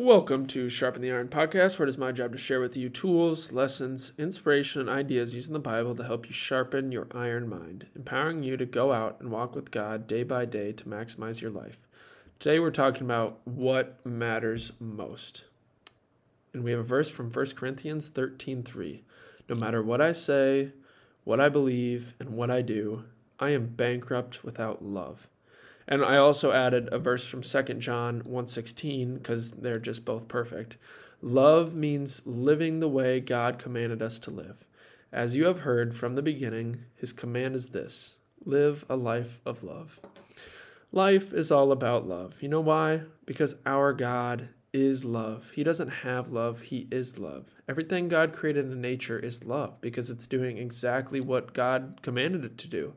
Welcome to Sharpen the Iron podcast, where it is my job to share with you tools, lessons, inspiration, and ideas using the Bible to help you sharpen your iron mind, empowering you to go out and walk with God day by day to maximize your life. Today we're talking about what matters most. And we have a verse from 1 Corinthians 13:3. No matter what I say, what I believe, and what I do, I am bankrupt without love. And I also added a verse from 2 John 1:16 because they're just both perfect. Love means living the way God commanded us to live. As you have heard from the beginning, his command is this: live a life of love. Life is all about love. You know why? Because our God is love. He doesn't have love, He is love. Everything God created in nature is love because it's doing exactly what God commanded it to do.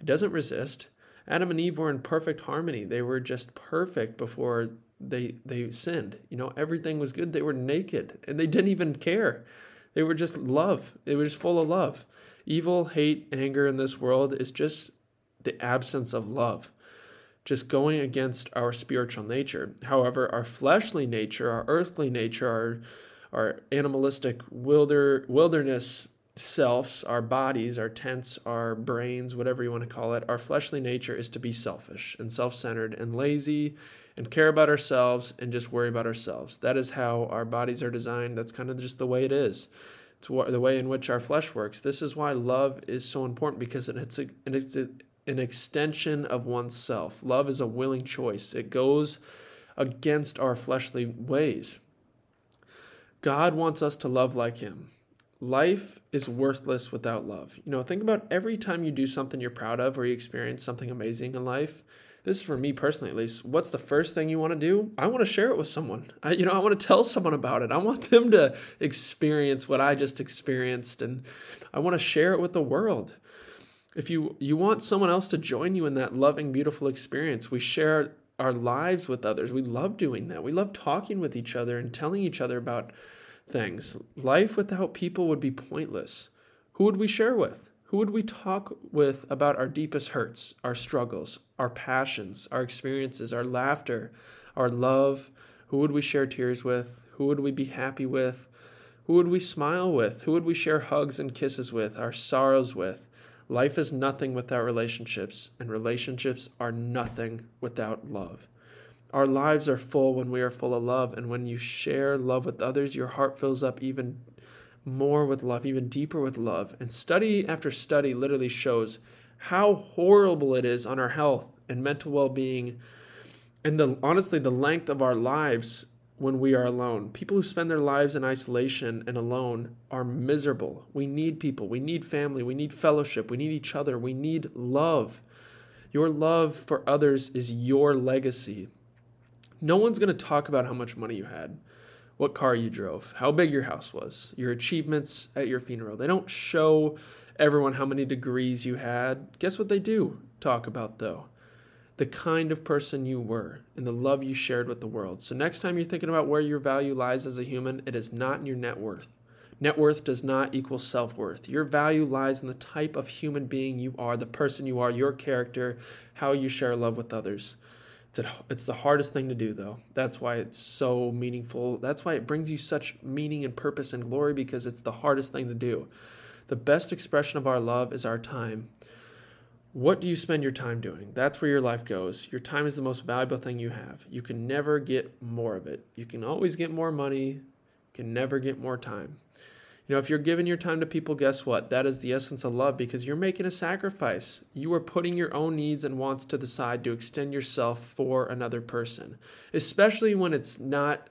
It doesn't resist, Adam and Eve were in perfect harmony. They were just perfect before they they sinned. You know, everything was good. They were naked and they didn't even care. They were just love. It was just full of love. Evil, hate, anger in this world is just the absence of love. Just going against our spiritual nature. However, our fleshly nature, our earthly nature, our our animalistic wilder wilderness selves, our bodies, our tents, our brains, whatever you want to call it, our fleshly nature is to be selfish and self centered and lazy and care about ourselves and just worry about ourselves. That is how our bodies are designed. That's kind of just the way it is. It's the way in which our flesh works. This is why love is so important because it's, a, it's a, an extension of oneself. Love is a willing choice, it goes against our fleshly ways. God wants us to love like Him life is worthless without love. You know, think about every time you do something you're proud of or you experience something amazing in life. This is for me personally, at least. What's the first thing you want to do? I want to share it with someone. I, you know, I want to tell someone about it. I want them to experience what I just experienced, and I want to share it with the world. If you you want someone else to join you in that loving, beautiful experience, we share our lives with others. We love doing that. We love talking with each other and telling each other about things. Life without people would be pointless. Who would we share with? Who would we talk with about our deepest hurts, our struggles, our passions, our experiences, our laughter, our love? Who would we share tears with? Who would we be happy with? Who would we smile with? Who would we share hugs and kisses with, our sorrows with? Life is nothing without relationships, and relationships are nothing without love. Our lives are full when we are full of love. And when you share love with others, your heart fills up even more with love, even deeper with love. And study after study literally shows how horrible it is on our health and mental well being. And the honestly, the length of our lives when we are alone. People who spend their lives in isolation and alone are miserable. We need people. We need family. We need fellowship. We need each other. We need love. Your love for others is your legacy. No one's going to talk about how much money you had, what car you drove, how big your house was, your achievements at your funeral. They don't show everyone how many degrees you had. Guess what they do talk about, though? The kind of person you were and the love you shared with the world. So, next time you're thinking about where your value lies as a human, it is not in your net worth. Net worth does not equal self worth. Your value lies in the type of human being you are, the person you are, your character, how you share love with others. It's, a, it's the hardest thing to do, though. That's why it's so meaningful. That's why it brings you such meaning and purpose and glory because it's the hardest thing to do. The best expression of our love is our time. What do you spend your time doing? That's where your life goes. Your time is the most valuable thing you have. You can never get more of it. You can always get more money, you can never get more time. You know, if you're giving your time to people, guess what? That is the essence of love because you're making a sacrifice. You are putting your own needs and wants to the side to extend yourself for another person, especially when it's not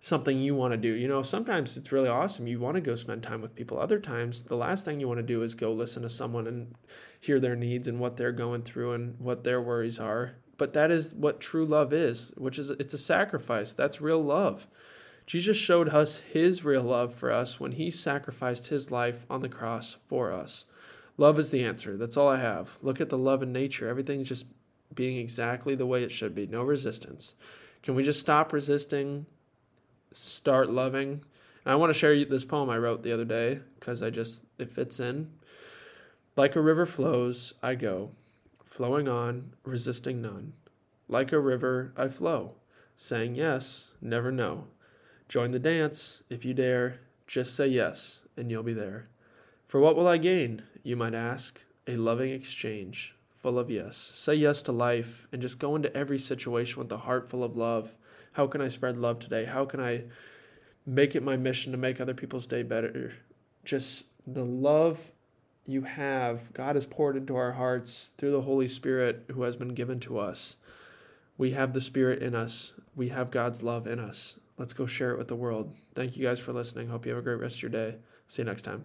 something you want to do. You know, sometimes it's really awesome. You want to go spend time with people. Other times, the last thing you want to do is go listen to someone and hear their needs and what they're going through and what their worries are. But that is what true love is, which is it's a sacrifice. That's real love. Jesus showed us his real love for us when he sacrificed his life on the cross for us. Love is the answer. That's all I have. Look at the love in nature. Everything's just being exactly the way it should be. No resistance. Can we just stop resisting? Start loving? And I want to share this poem I wrote the other day because I just, it fits in. Like a river flows, I go, flowing on, resisting none. Like a river, I flow Saying yes, never no. Join the dance if you dare. Just say yes, and you'll be there. For what will I gain, you might ask? A loving exchange, full of yes. Say yes to life, and just go into every situation with a heart full of love. How can I spread love today? How can I make it my mission to make other people's day better? Just the love you have, God has poured into our hearts through the Holy Spirit who has been given to us. We have the Spirit in us, we have God's love in us. Let's go share it with the world. Thank you guys for listening. Hope you have a great rest of your day. See you next time.